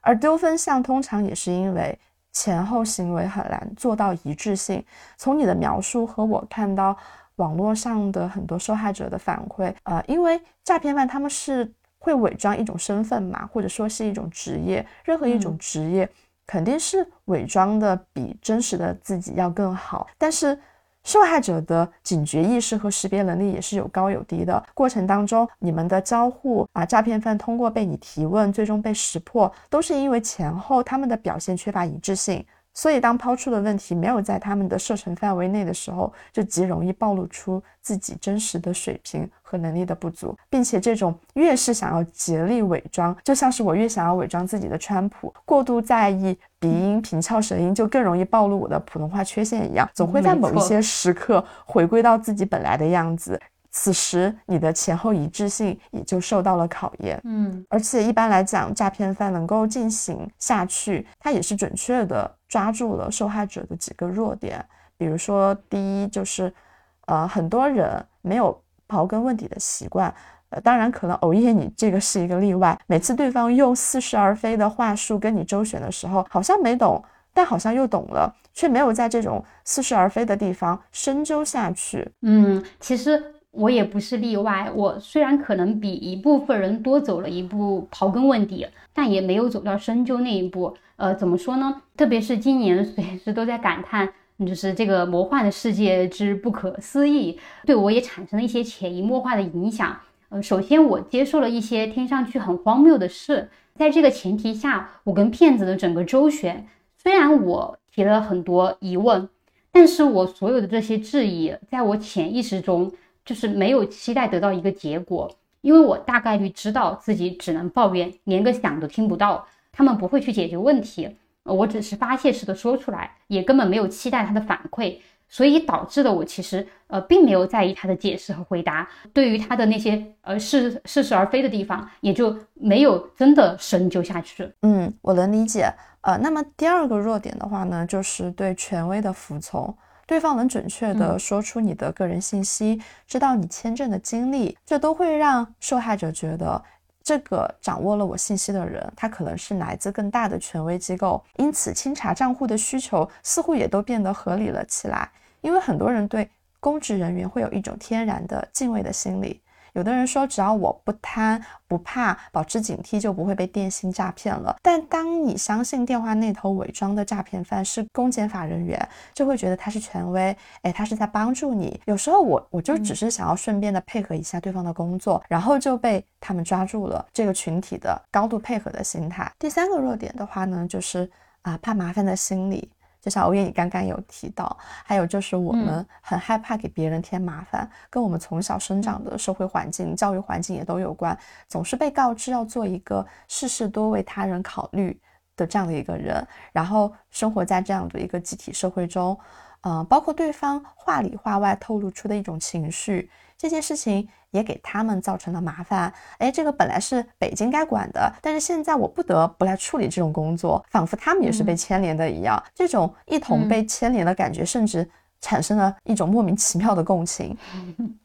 而丢分项通常也是因为前后行为很难做到一致性。从你的描述和我看到网络上的很多受害者的反馈，呃，因为诈骗犯他们是会伪装一种身份嘛，或者说是一种职业，任何一种职业。肯定是伪装的比真实的自己要更好，但是受害者的警觉意识和识别能力也是有高有低的。过程当中，你们的交互啊，诈骗犯通过被你提问，最终被识破，都是因为前后他们的表现缺乏一致性。所以，当抛出的问题没有在他们的射程范围内的时候，就极容易暴露出自己真实的水平和能力的不足，并且这种越是想要竭力伪装，就像是我越想要伪装自己的川普，过度在意鼻音、平翘舌音，就更容易暴露我的普通话缺陷一样，总会在某一些时刻回归到自己本来的样子。此时，你的前后一致性也就受到了考验。嗯，而且一般来讲，诈骗犯能够进行下去，他也是准确的抓住了受害者的几个弱点。比如说，第一就是，呃，很多人没有刨根问底的习惯。呃，当然，可能偶夜你这个是一个例外。每次对方用似是而非的话术跟你周旋的时候，好像没懂，但好像又懂了，却没有在这种似是而非的地方深究下去。嗯，其实。我也不是例外，我虽然可能比一部分人多走了一步刨根问底，但也没有走到深究那一步。呃，怎么说呢？特别是今年，随时都在感叹，就是这个魔幻的世界之不可思议，对我也产生了一些潜移默化的影响。呃，首先我接受了一些听上去很荒谬的事，在这个前提下，我跟骗子的整个周旋，虽然我提了很多疑问，但是我所有的这些质疑，在我潜意识中。就是没有期待得到一个结果，因为我大概率知道自己只能抱怨，连个响都听不到。他们不会去解决问题，我只是发泄式的说出来，也根本没有期待他的反馈，所以导致的我其实呃并没有在意他的解释和回答，对于他的那些呃是似是而非的地方，也就没有真的深究下去。嗯，我能理解。呃，那么第二个弱点的话呢，就是对权威的服从。对方能准确地说出你的个人信息，知道你签证的经历，这都会让受害者觉得这个掌握了我信息的人，他可能是来自更大的权威机构，因此清查账户的需求似乎也都变得合理了起来。因为很多人对公职人员会有一种天然的敬畏的心理。有的人说，只要我不贪不怕，保持警惕，就不会被电信诈骗了。但当你相信电话那头伪装的诈骗犯是公检法人员，就会觉得他是权威，哎，他是在帮助你。有时候我我就只是想要顺便的配合一下对方的工作，然后就被他们抓住了这个群体的高度配合的心态。第三个弱点的话呢，就是啊怕麻烦的心理。就像欧耶，你刚刚有提到，还有就是我们很害怕给别人添麻烦，跟我们从小生长的社会环境、教育环境也都有关。总是被告知要做一个事事多为他人考虑的这样的一个人，然后生活在这样的一个集体社会中，嗯，包括对方话里话外透露出的一种情绪，这件事情。也给他们造成了麻烦。哎，这个本来是北京该管的，但是现在我不得不来处理这种工作，仿佛他们也是被牵连的一样。这种一同被牵连的感觉，甚至产生了一种莫名其妙的共情。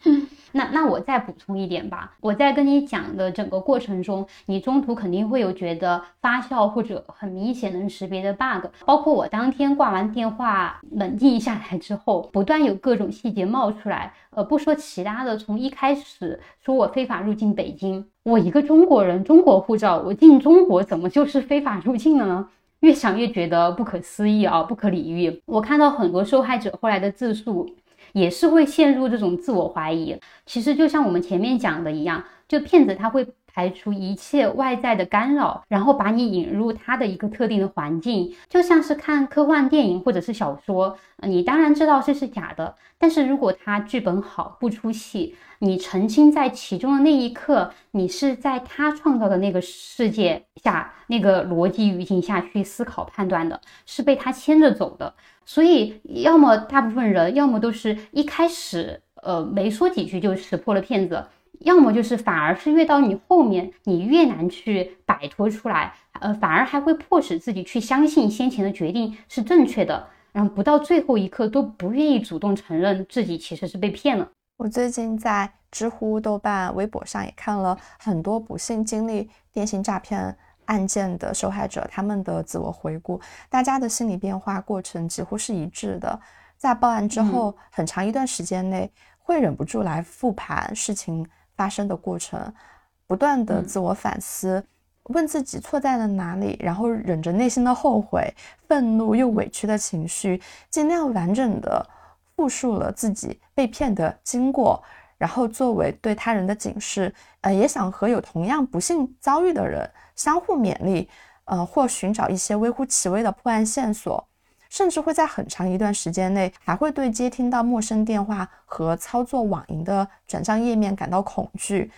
[laughs] 那那我再补充一点吧，我在跟你讲的整个过程中，你中途肯定会有觉得发酵或者很明显能识别的 bug，包括我当天挂完电话冷静下来之后，不断有各种细节冒出来。呃，不说其他的，从一开始说我非法入境北京，我一个中国人，中国护照，我进中国怎么就是非法入境了呢？越想越觉得不可思议啊，不可理喻。我看到很多受害者后来的自述。也是会陷入这种自我怀疑。其实就像我们前面讲的一样，就骗子他会排除一切外在的干扰，然后把你引入他的一个特定的环境，就像是看科幻电影或者是小说，你当然知道这是假的，但是如果他剧本好不出戏，你沉浸在其中的那一刻，你是在他创造的那个世界下那个逻辑语境下去思考判断的，是被他牵着走的。所以，要么大部分人，要么都是一开始，呃，没说几句就识破了骗子，要么就是反而是越到你后面，你越难去摆脱出来，呃，反而还会迫使自己去相信先前的决定是正确的，然后不到最后一刻都不愿意主动承认自己其实是被骗了。我最近在知乎、豆瓣、微博上也看了很多不幸经历电信诈骗。案件的受害者，他们的自我回顾，大家的心理变化过程几乎是一致的。在报案之后，很长一段时间内，会忍不住来复盘事情发生的过程，不断的自我反思，问自己错在了哪里，然后忍着内心的后悔、愤怒又委屈的情绪，尽量完整的复述了自己被骗的经过，然后作为对他人的警示，呃，也想和有同样不幸遭遇的人。相互勉励，呃，或寻找一些微乎其微的破案线索，甚至会在很长一段时间内，还会对接听到陌生电话和操作网银的转账页面感到恐惧。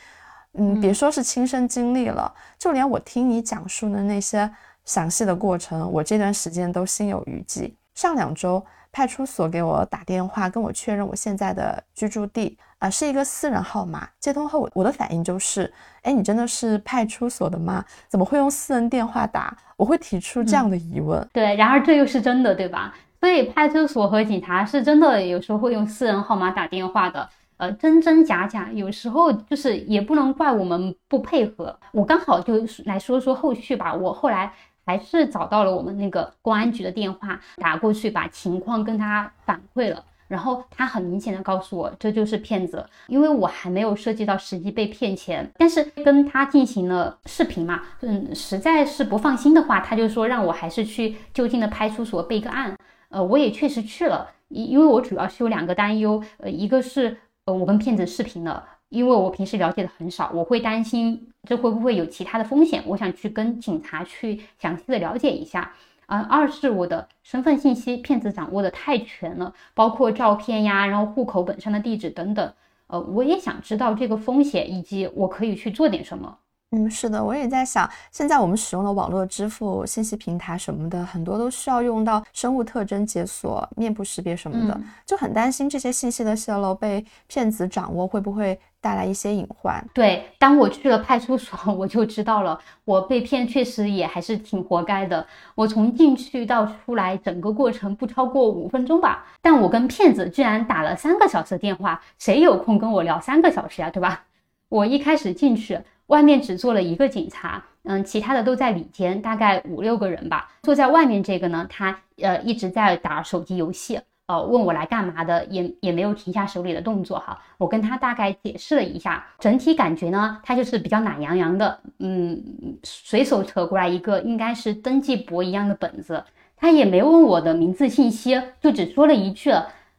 嗯，别说是亲身经历了，就连我听你讲述的那些详细的过程，我这段时间都心有余悸。上两周。派出所给我打电话，跟我确认我现在的居住地啊，是一个私人号码。接通后，我的反应就是，哎，你真的是派出所的吗？怎么会用私人电话打？我会提出这样的疑问。对，然而这又是真的，对吧？所以派出所和警察是真的有时候会用私人号码打电话的，呃，真真假假，有时候就是也不能怪我们不配合。我刚好就来说说后续吧，我后来。还是找到了我们那个公安局的电话，打过去把情况跟他反馈了，然后他很明显的告诉我这就是骗子，因为我还没有涉及到实际被骗钱，但是跟他进行了视频嘛，嗯，实在是不放心的话，他就说让我还是去就近的派出所备个案，呃，我也确实去了，因因为我主要是有两个担忧，呃，一个是呃我跟骗子视频了。因为我平时了解的很少，我会担心这会不会有其他的风险，我想去跟警察去详细的了解一下。啊，二是我的身份信息骗子掌握的太全了，包括照片呀，然后户口本上的地址等等。呃，我也想知道这个风险以及我可以去做点什么。嗯，是的，我也在想，现在我们使用的网络支付、信息平台什么的，很多都需要用到生物特征解锁、面部识别什么的，就很担心这些信息的泄露被骗子掌握，会不会带来一些隐患？对，当我去了派出所，[laughs] 我就知道了，我被骗确实也还是挺活该的。我从进去到出来，整个过程不超过五分钟吧，但我跟骗子居然打了三个小时的电话，谁有空跟我聊三个小时呀，对吧？我一开始进去。外面只坐了一个警察，嗯，其他的都在里间，大概五六个人吧。坐在外面这个呢，他呃一直在打手机游戏，呃，问我来干嘛的，也也没有停下手里的动作哈。我跟他大概解释了一下，整体感觉呢，他就是比较懒洋洋的，嗯，随手扯过来一个应该是登记簿一样的本子，他也没问我的名字信息，就只说了一句，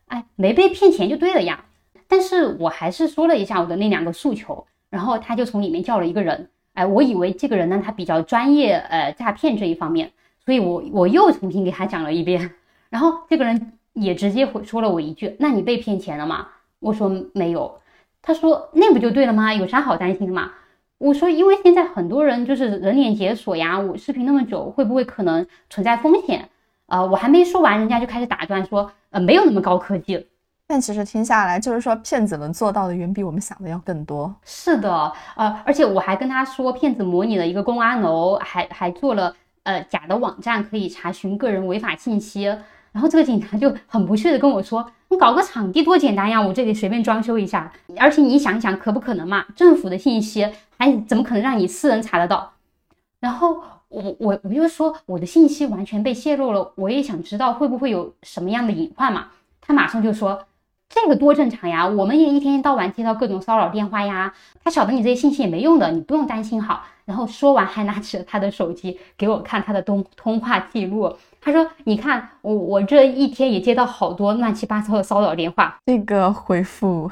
哎，没被骗钱就对了呀。但是我还是说了一下我的那两个诉求。然后他就从里面叫了一个人，哎，我以为这个人呢，他比较专业，呃，诈骗这一方面，所以我我又重新给他讲了一遍。[laughs] 然后这个人也直接回说了我一句：“那你被骗钱了吗？”我说没有。他说：“那不就对了吗？有啥好担心的嘛？”我说：“因为现在很多人就是人脸解锁呀，我视频那么久，会不会可能存在风险？”啊，我还没说完，人家就开始打断说：“呃，没有那么高科技。”但其实听下来，就是说骗子能做到的远比我们想的要更多。是的，呃，而且我还跟他说，骗子模拟了一个公安楼，还还做了呃假的网站，可以查询个人违法信息。然后这个警察就很不屑的跟我说：“你搞个场地多简单呀，我这里随便装修一下。而且你想想，可不可能嘛？政府的信息还怎么可能让你私人查得到？”然后我我我就说我的信息完全被泄露了，我也想知道会不会有什么样的隐患嘛？他马上就说。这个多正常呀，我们也一天到晚接到各种骚扰电话呀。他晓得你这些信息也没用的，你不用担心好。然后说完，还拿起了他的手机给我看他的通通话记录。他说：“你看，我我这一天也接到好多乱七八糟的骚扰电话。”那个回复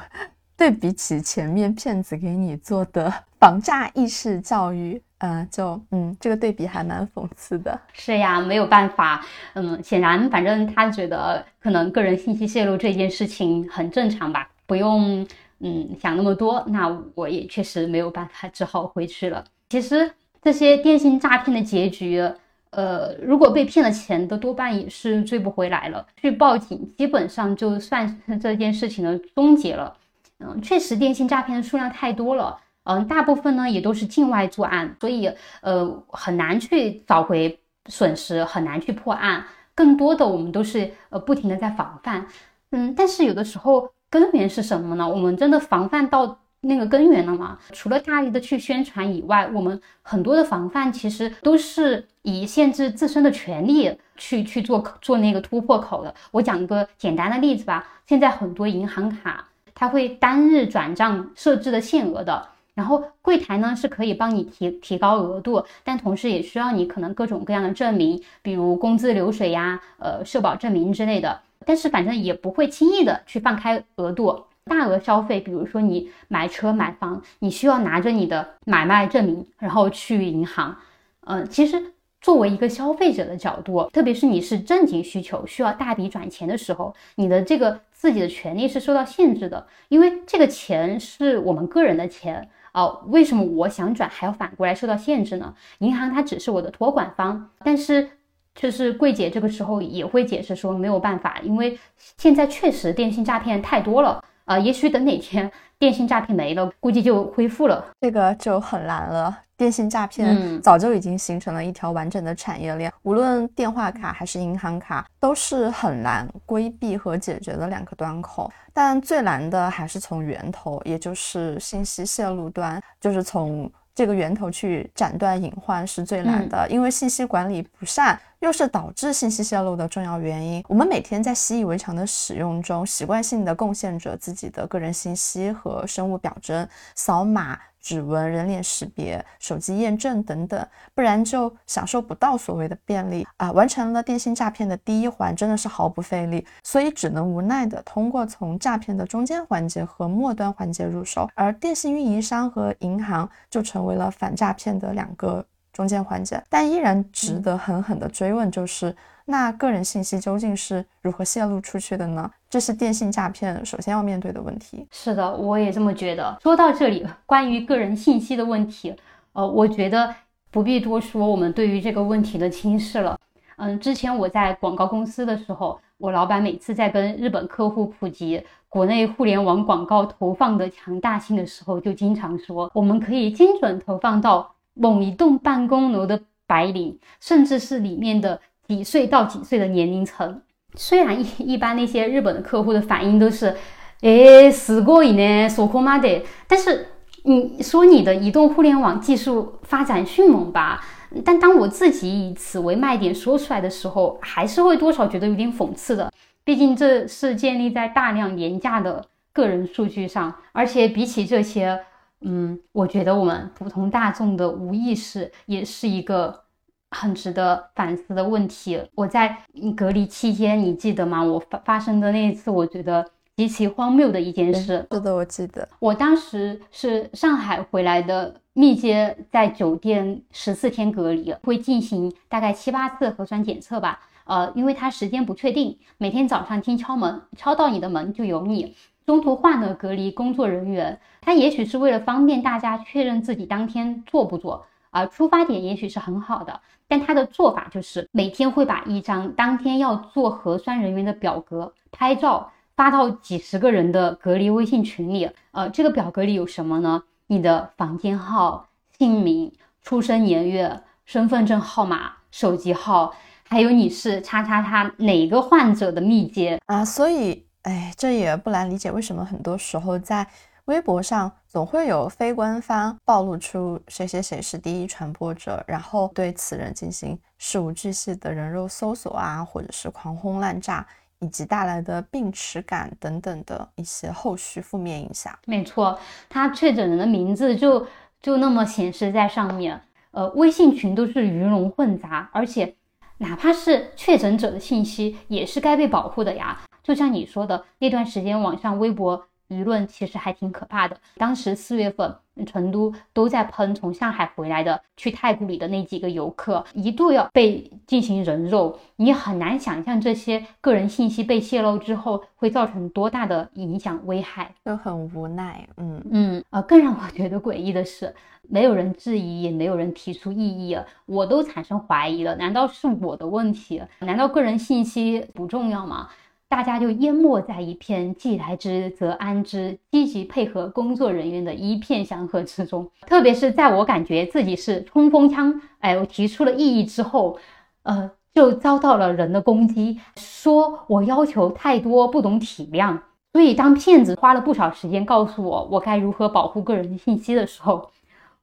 对比起前面骗子给你做的防诈意识教育，呃，就嗯，这个对比还蛮讽刺的。是呀，没有办法，嗯，显然，反正他觉得可能个人信息泄露这件事情很正常吧，不用嗯想那么多。那我也确实没有办法，只好回去了。其实这些电信诈骗的结局，呃，如果被骗了钱的，多半也是追不回来了。去报警，基本上就算是这件事情的终结了。嗯，确实，电信诈骗的数量太多了。嗯，大部分呢也都是境外作案，所以呃很难去找回损失，很难去破案。更多的我们都是呃不停的在防范。嗯，但是有的时候根源是什么呢？我们真的防范到那个根源了嘛？除了大力的去宣传以外，我们很多的防范其实都是以限制自身的权利去去做做那个突破口的。我讲一个简单的例子吧，现在很多银行卡。它会单日转账设置的限额的，然后柜台呢是可以帮你提提高额度，但同时也需要你可能各种各样的证明，比如工资流水呀、呃社保证明之类的。但是反正也不会轻易的去放开额度。大额消费，比如说你买车买房，你需要拿着你的买卖证明，然后去银行。嗯，其实。作为一个消费者的角度，特别是你是正经需求需要大笔转钱的时候，你的这个自己的权利是受到限制的，因为这个钱是我们个人的钱啊。为什么我想转还要反过来受到限制呢？银行它只是我的托管方，但是就是柜姐这个时候也会解释说没有办法，因为现在确实电信诈骗太多了啊。也许等哪天电信诈骗没了，估计就恢复了，这个就很难了。电信诈骗早就已经形成了一条完整的产业链，无论电话卡还是银行卡，都是很难规避和解决的两个端口。但最难的还是从源头，也就是信息泄露端，就是从这个源头去斩断隐患是最难的，因为信息管理不善又是导致信息泄露的重要原因。我们每天在习以为常的使用中，习惯性的贡献着自己的个人信息和生物表征，扫码。指纹、人脸识别、手机验证等等，不然就享受不到所谓的便利啊！完成了电信诈骗的第一环，真的是毫不费力，所以只能无奈的通过从诈骗的中间环节和末端环节入手，而电信运营商和银行就成为了反诈骗的两个中间环节。但依然值得狠狠的追问，就是。那个人信息究竟是如何泄露出去的呢？这是电信诈骗首先要面对的问题。是的，我也这么觉得。说到这里，关于个人信息的问题，呃，我觉得不必多说我们对于这个问题的轻视了。嗯，之前我在广告公司的时候，我老板每次在跟日本客户普及国内互联网广告投放的强大性的时候，就经常说，我们可以精准投放到某一栋办公楼的白领，甚至是里面的。几岁到几岁的年龄层，虽然一 [laughs] 一般那些日本的客户的反应都是，哎，死过瘾呢，索科马的，但是你说你的移动互联网技术发展迅猛吧，但当我自己以此为卖点说出来的时候，还是会多少觉得有点讽刺的。毕竟这是建立在大量廉价的个人数据上，而且比起这些，嗯，我觉得我们普通大众的无意识也是一个。很值得反思的问题。我在隔离期间，你记得吗？我发发生的那一次，我觉得极其荒谬的一件事。是的，我记得。我当时是上海回来的，密接在酒店十四天隔离，会进行大概七八次核酸检测吧。呃，因为它时间不确定，每天早上听敲门，敲到你的门就有你。中途换了隔离工作人员，他也许是为了方便大家确认自己当天做不做。啊，出发点也许是很好的，但他的做法就是每天会把一张当天要做核酸人员的表格拍照发到几十个人的隔离微信群里。呃，这个表格里有什么呢？你的房间号、姓名、出生年月、身份证号码、手机号，还有你是叉叉叉哪个患者的密接啊。所以，哎，这也不难理解为什么很多时候在。微博上总会有非官方暴露出谁谁谁是第一传播者，然后对此人进行事无巨细的人肉搜索啊，或者是狂轰滥炸，以及带来的病耻感等等的一些后续负面影响。没错，他确诊人的名字就就那么显示在上面，呃，微信群都是鱼龙混杂，而且哪怕是确诊者的信息也是该被保护的呀。就像你说的那段时间，网上微博。舆论其实还挺可怕的。当时四月份，成都都在喷从上海回来的去太古里的那几个游客，一度要被进行人肉。你很难想象这些个人信息被泄露之后会造成多大的影响危害，就很无奈。嗯嗯啊，更让我觉得诡异的是，没有人质疑，也没有人提出异议，我都产生怀疑了。难道是我的问题？难道个人信息不重要吗？大家就淹没在一片“既来之则安之”，积极配合工作人员的一片祥和之中。特别是在我感觉自己是冲锋枪，哎，我提出了异议之后，呃，就遭到了人的攻击，说我要求太多，不懂体谅。所以，当骗子花了不少时间告诉我我该如何保护个人信息的时候，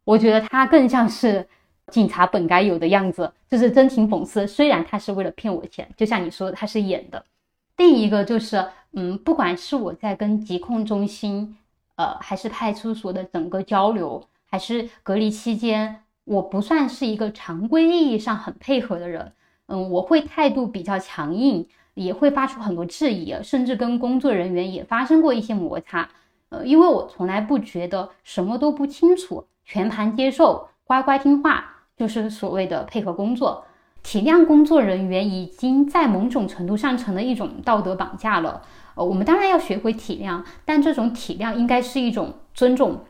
我觉得他更像是警察本该有的样子，就是真情讽刺。虽然他是为了骗我钱，就像你说的，他是演的。另一个就是，嗯，不管是我在跟疾控中心，呃，还是派出所的整个交流，还是隔离期间，我不算是一个常规意义上很配合的人，嗯，我会态度比较强硬，也会发出很多质疑，甚至跟工作人员也发生过一些摩擦，呃，因为我从来不觉得什么都不清楚，全盘接受，乖乖听话，就是所谓的配合工作。体谅工作人员已经在某种程度上成了一种道德绑架了。呃，我们当然要学会体谅，但这种体谅应该是一种尊重，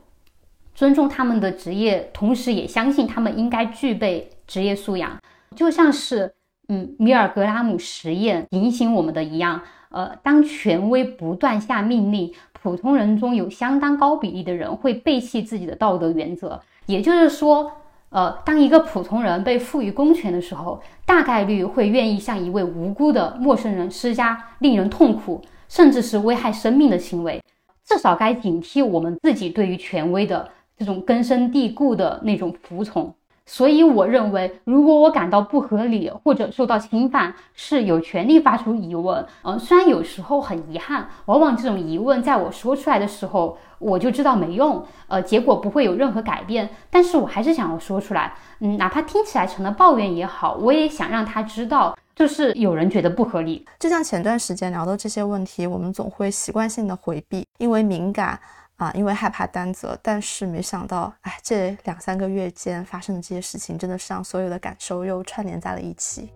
尊重他们的职业，同时也相信他们应该具备职业素养。就像是，嗯，米尔格拉姆实验提醒我们的一样，呃，当权威不断下命令，普通人中有相当高比例的人会背弃自己的道德原则。也就是说。呃，当一个普通人被赋予公权的时候，大概率会愿意向一位无辜的陌生人施加令人痛苦，甚至是危害生命的行为。至少该警惕我们自己对于权威的这种根深蒂固的那种服从。所以，我认为，如果我感到不合理或者受到侵犯，是有权利发出疑问。嗯，虽然有时候很遗憾，往往这种疑问在我说出来的时候，我就知道没用，呃，结果不会有任何改变。但是我还是想要说出来，嗯，哪怕听起来成了抱怨也好，我也想让他知道，就是有人觉得不合理。就像前段时间聊的这些问题，我们总会习惯性的回避，因为敏感。啊，因为害怕担责，但是没想到，哎，这两三个月间发生的这些事情，真的是让所有的感受又串联在了一起。